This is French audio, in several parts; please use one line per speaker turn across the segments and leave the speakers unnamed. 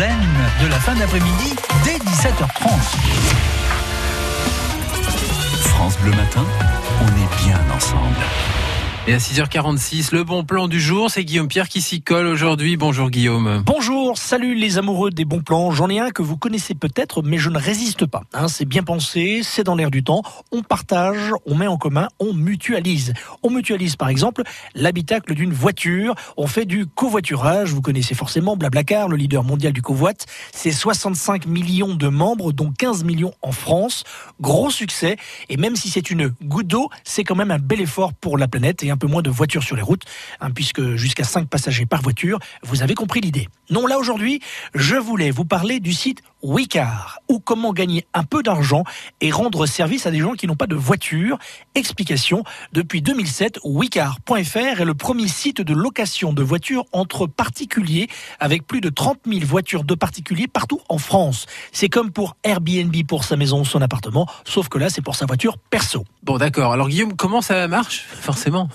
de la fin d'après-midi dès 17h30.
France Bleu Matin, on est bien ensemble.
Et à 6h46, le bon plan du jour, c'est Guillaume Pierre qui s'y colle aujourd'hui. Bonjour Guillaume.
Bonjour, salut les amoureux des bons plans. J'en ai un que vous connaissez peut-être, mais je ne résiste pas. Hein, c'est bien pensé, c'est dans l'air du temps. On partage, on met en commun, on mutualise. On mutualise par exemple l'habitacle d'une voiture. On fait du covoiturage. Vous connaissez forcément Blablacar, le leader mondial du covoit. C'est 65 millions de membres, dont 15 millions en France. Gros succès. Et même si c'est une goutte d'eau, c'est quand même un bel effort pour la planète un peu moins de voitures sur les routes, hein, puisque jusqu'à 5 passagers par voiture, vous avez compris l'idée. Non, là aujourd'hui, je voulais vous parler du site Wicar, ou comment gagner un peu d'argent et rendre service à des gens qui n'ont pas de voiture. Explication, depuis 2007, Wicar.fr est le premier site de location de voitures entre particuliers, avec plus de 30 000 voitures de particuliers partout en France. C'est comme pour Airbnb pour sa maison ou son appartement, sauf que là, c'est pour sa voiture perso.
Bon d'accord, alors Guillaume, comment ça marche Forcément?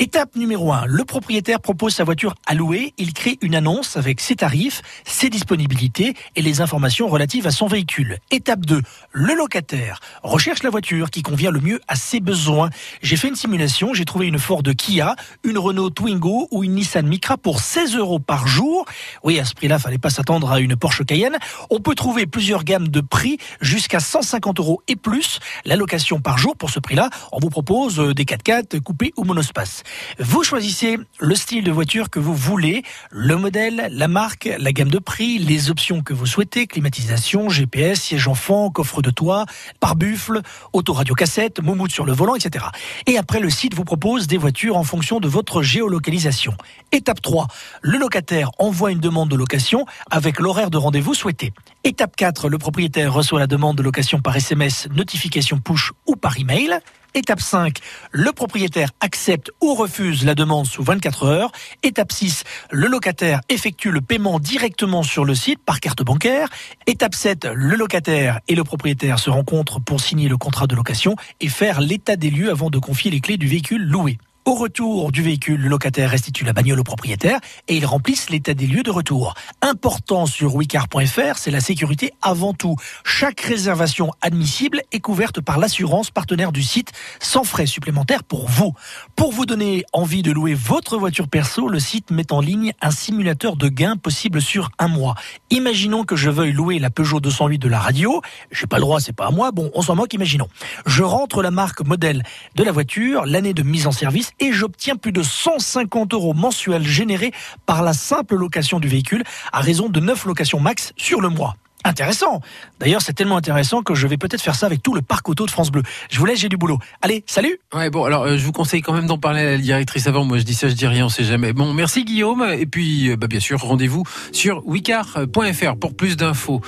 Étape numéro 1, le propriétaire propose sa voiture à louer, il crée une annonce avec ses tarifs, ses disponibilités et les informations relatives à son véhicule. Étape 2, le locataire recherche la voiture qui convient le mieux à ses besoins. J'ai fait une simulation, j'ai trouvé une Ford Kia, une Renault Twingo ou une Nissan Micra pour 16 euros par jour. Oui, à ce prix-là, fallait pas s'attendre à une Porsche Cayenne. On peut trouver plusieurs gammes de prix jusqu'à 150 euros et plus. La location par jour pour ce prix-là, on vous propose des 4x4 coupés ou monospace. Vous choisissez le style de voiture que vous voulez, le modèle, la marque, la gamme de prix, les options que vous souhaitez, climatisation, GPS, siège enfant, coffre de toit, pare-buffle, autoradio cassette, moumoute sur le volant, etc. Et après, le site vous propose des voitures en fonction de votre géolocalisation. Étape 3, le locataire envoie une demande de location avec l'horaire de rendez-vous souhaité. Étape 4, le propriétaire reçoit la demande de location par SMS, notification push ou par email. Étape 5, le propriétaire accepte ou refuse la demande sous 24 heures. Étape 6, le locataire effectue le paiement directement sur le site par carte bancaire. Étape 7, le locataire et le propriétaire se rencontrent pour signer le contrat de location et faire l'état des lieux avant de confier les clés du véhicule loué. Au retour du véhicule, le locataire restitue la bagnole au propriétaire et ils remplissent l'état des lieux de retour. Important sur wicar.fr, c'est la sécurité avant tout. Chaque réservation admissible est couverte par l'assurance partenaire du site sans frais supplémentaires pour vous. Pour vous donner envie de louer votre voiture perso, le site met en ligne un simulateur de gain possible sur un mois. Imaginons que je veuille louer la Peugeot 208 de la radio. J'ai pas le droit, c'est pas à moi. Bon, on s'en moque, imaginons. Je rentre la marque modèle de la voiture, l'année de mise en service et j'obtiens plus de 150 euros mensuels générés par la simple location du véhicule à raison de 9 locations max sur le mois. Intéressant. D'ailleurs, c'est tellement intéressant que je vais peut-être faire ça avec tout le parc auto de France Bleu. Je vous laisse, j'ai du boulot. Allez, salut
Ouais, bon, alors euh, je vous conseille quand même d'en parler à la directrice avant. Moi, je dis ça, je dis rien, on sait jamais. Bon, merci Guillaume. Et puis, euh, bah, bien sûr, rendez-vous sur wicar.fr pour plus d'infos.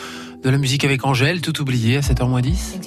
De la musique avec Angèle, tout oublié à 7h10.